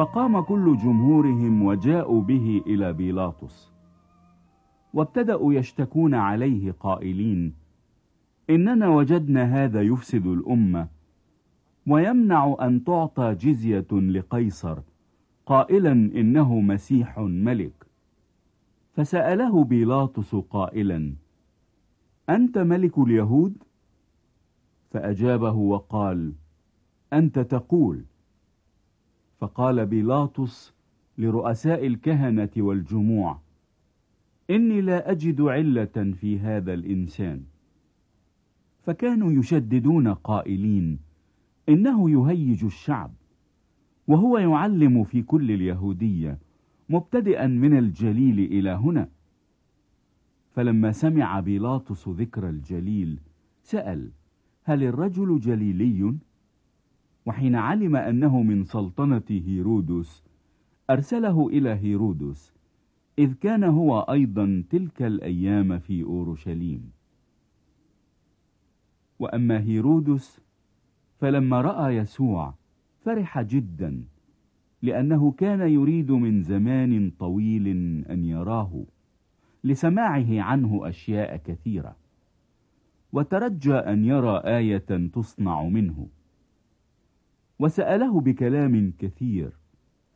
فقام كل جمهورهم وجاءوا به إلى بيلاطس وابتدأوا يشتكون عليه قائلين إننا وجدنا هذا يفسد الأمة ويمنع أن تعطى جزية لقيصر قائلا إنه مسيح ملك فسأله بيلاطس قائلا أنت ملك اليهود؟ فأجابه وقال أنت تقول فقال بيلاطس لرؤساء الكهنة والجموع إني لا أجد علة في هذا الإنسان فكانوا يشددون قائلين إنه يهيج الشعب وهو يعلم في كل اليهودية مبتدئا من الجليل إلى هنا فلما سمع بيلاطس ذكر الجليل سأل هل الرجل جليلي؟ وحين علم أنه من سلطنة هيرودس أرسله إلى هيرودس إذ كان هو أيضا تلك الأيام في أورشليم. وأما هيرودس فلما رأى يسوع فرح جدا لأنه كان يريد من زمان طويل أن يراه لسماعه عنه أشياء كثيرة. وترجى أن يرى آية تصنع منه. وسأله بكلام كثير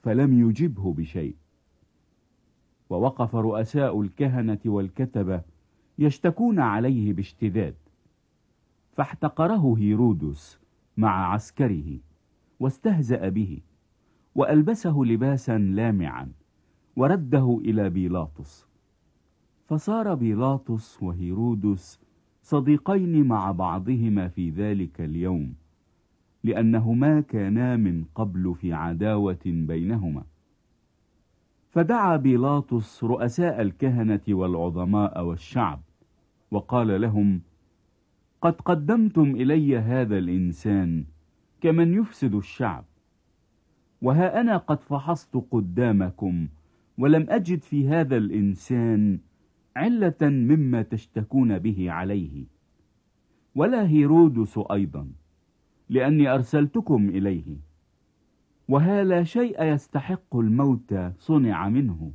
فلم يجبه بشيء. ووقف رؤساء الكهنة والكتبة يشتكون عليه باشتداد فاحتقره هيرودس مع عسكره واستهزأ به وألبسه لباسا لامعا ورده إلى بيلاطس. فصار بيلاطس وهيرودس صديقين مع بعضهما في ذلك اليوم. لأنهما كانا من قبل في عداوة بينهما. فدعا بيلاطس رؤساء الكهنة والعظماء والشعب وقال لهم قد قدمتم إلي هذا الإنسان كمن يفسد الشعب وها أنا قد فحصت قدامكم ولم أجد في هذا الإنسان علة مما تشتكون به عليه ولا هيرودس أيضا. لأني أرسلتكم إليه. وها لا شيء يستحق الموت صنع منه.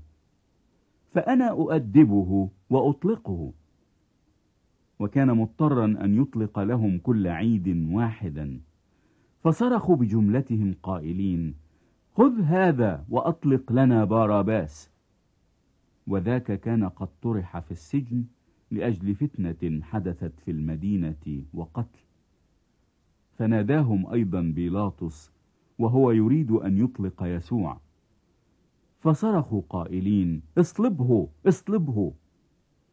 فأنا أؤدبه وأطلقه. وكان مضطرا أن يطلق لهم كل عيد واحدا. فصرخوا بجملتهم قائلين خذ هذا وأطلق لنا باراباس. وذاك كان قد طرح في السجن لأجل فتنة حدثت في المدينة وقتل. فناداهم أيضا بيلاطس وهو يريد أن يطلق يسوع. فصرخوا قائلين اصلبه اصلبه.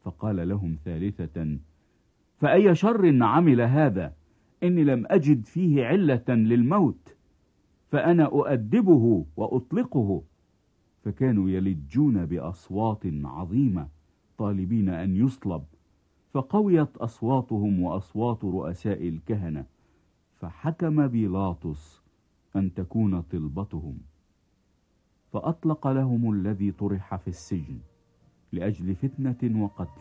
فقال لهم ثالثة فأي شر عمل هذا؟ إني لم أجد فيه علة للموت فأنا أؤدبه وأطلقه. فكانوا يلجون بأصوات عظيمة طالبين أن يصلب. فقويت أصواتهم وأصوات رؤساء الكهنة. فحكم بيلاطس أن تكون طلبتهم فأطلق لهم الذي طرح في السجن لأجل فتنة وقتل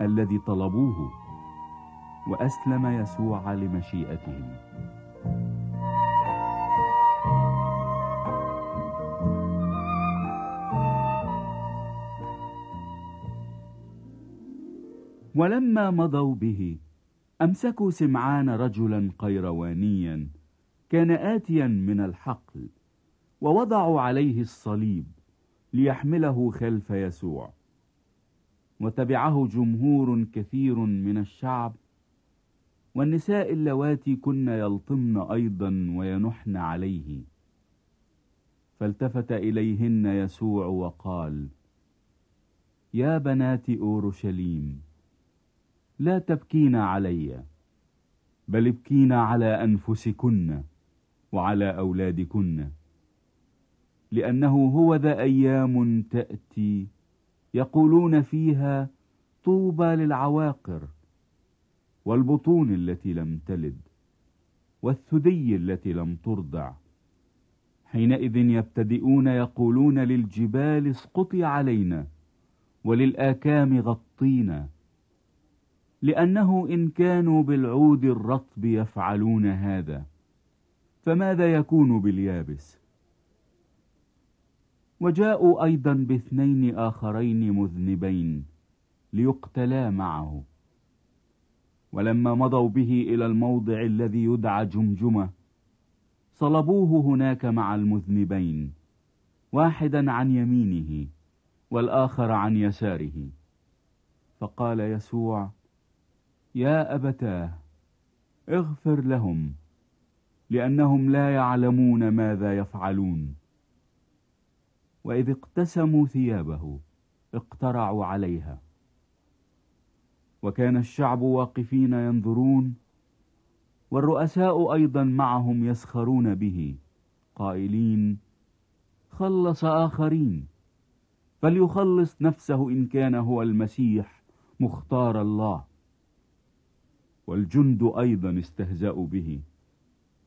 الذي طلبوه وأسلم يسوع لمشيئتهم. ولما مضوا به أمسكوا سمعان رجلا قيروانيا كان آتيا من الحقل ووضعوا عليه الصليب ليحمله خلف يسوع. وتبعه جمهور كثير من الشعب والنساء اللواتي كن يلطمن أيضا وينحن عليه. فالتفت إليهن يسوع وقال يا بنات أورشليم لا تبكين علي بل ابكين على أنفسكن وعلى أولادكن لأنه هو ذا أيام تأتي يقولون فيها طوبى للعواقر والبطون التي لم تلد والثدي التي لم ترضع. حينئذ يبتدئون يقولون للجبال اسقطي علينا وللآكام غطينا. لأنه إن كانوا بالعود الرطب يفعلون هذا فماذا يكون باليابس؟ وجاءوا أيضا باثنين آخرين مذنبين ليقتلا معه. ولما مضوا به إلى الموضع الذي يدعى جمجمة صلبوه هناك مع المذنبين واحدا عن يمينه والآخر عن يساره. فقال يسوع يا أبتاه اغفر لهم لأنهم لا يعلمون ماذا يفعلون. وإذ اقتسموا ثيابه اقترعوا عليها. وكان الشعب واقفين ينظرون والرؤساء أيضا معهم يسخرون به قائلين خلص آخرين فليخلص نفسه إن كان هو المسيح مختار الله. والجند أيضا استهزأوا به.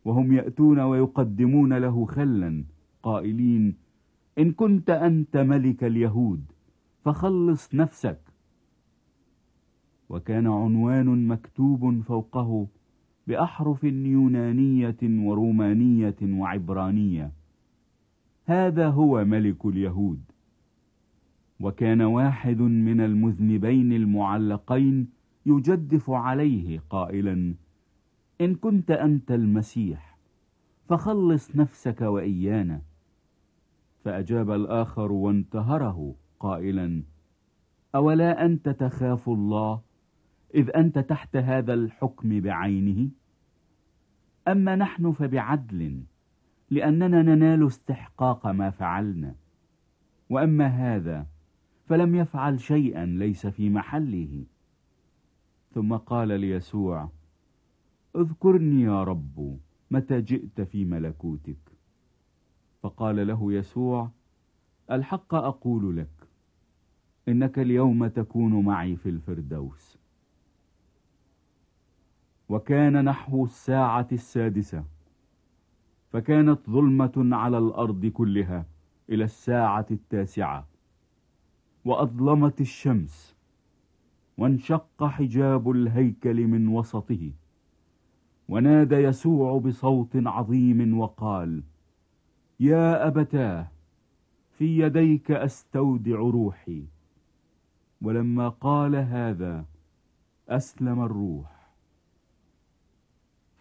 وهم يأتون ويقدمون له خلا قائلين إن كنت أنت ملك اليهود فخلص نفسك. وكان عنوان مكتوب فوقه بأحرف يونانية ورومانية وعبرانية. هذا هو ملك اليهود. وكان واحد من المذنبين المعلقين يجدف عليه قائلا إن كنت أنت المسيح فخلص نفسك وإيانا. فأجاب الآخر وانتهره قائلا أولا أنت تخاف الله إذ أنت تحت هذا الحكم بعينه؟ أما نحن فبعدل لأننا ننال استحقاق ما فعلنا. وأما هذا فلم يفعل شيئا ليس في محله. ثم قال ليسوع اذكرني يا رب متى جئت في ملكوتك. فقال له يسوع الحق أقول لك إنك اليوم تكون معي في الفردوس. وكان نحو الساعة السادسة فكانت ظلمة على الأرض كلها إلى الساعة التاسعة وأظلمت الشمس وانشق حجاب الهيكل من وسطه. ونادى يسوع بصوت عظيم وقال يا أبتاه في يديك أستودع روحي. ولما قال هذا أسلم الروح.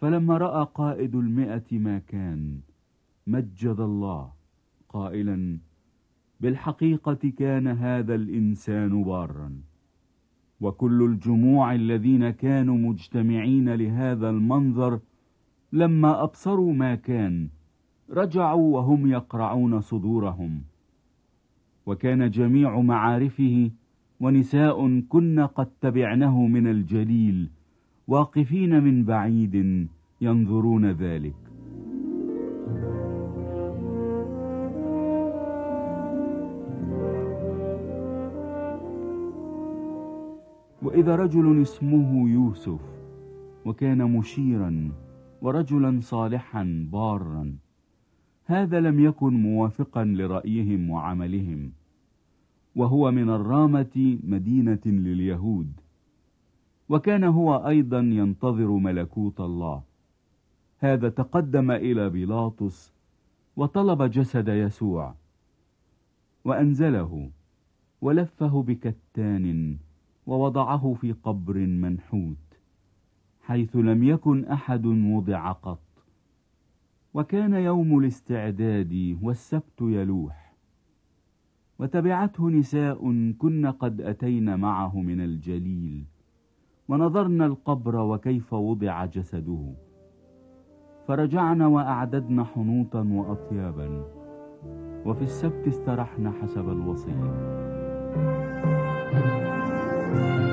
فلما رأى قائد المئة ما كان مجد الله قائلا بالحقيقة كان هذا الإنسان بارا. وكل الجموع الذين كانوا مجتمعين لهذا المنظر لما أبصروا ما كان رجعوا وهم يقرعون صدورهم. وكان جميع معارفه ونساء كن قد تبعنه من الجليل واقفين من بعيد ينظرون ذلك. وإذا رجل اسمه يوسف وكان مشيرا ورجلا صالحا بارا هذا لم يكن موافقا لرأيهم وعملهم وهو من الرامة مدينة لليهود. وكان هو أيضا ينتظر ملكوت الله. هذا تقدم إلى بيلاطس وطلب جسد يسوع وأنزله ولفه بكتان ووضعه في قبر منحوت حيث لم يكن أحد وضع قط. وكان يوم الاستعداد والسبت يلوح. وتبعته نساء كن قد أتين معه من الجليل. ونظرنا القبر وكيف وضع جسده. فرجعنا وأعددنا حنوطا وأطيابا. وفي السبت استرحنا حسب الوصية. thank you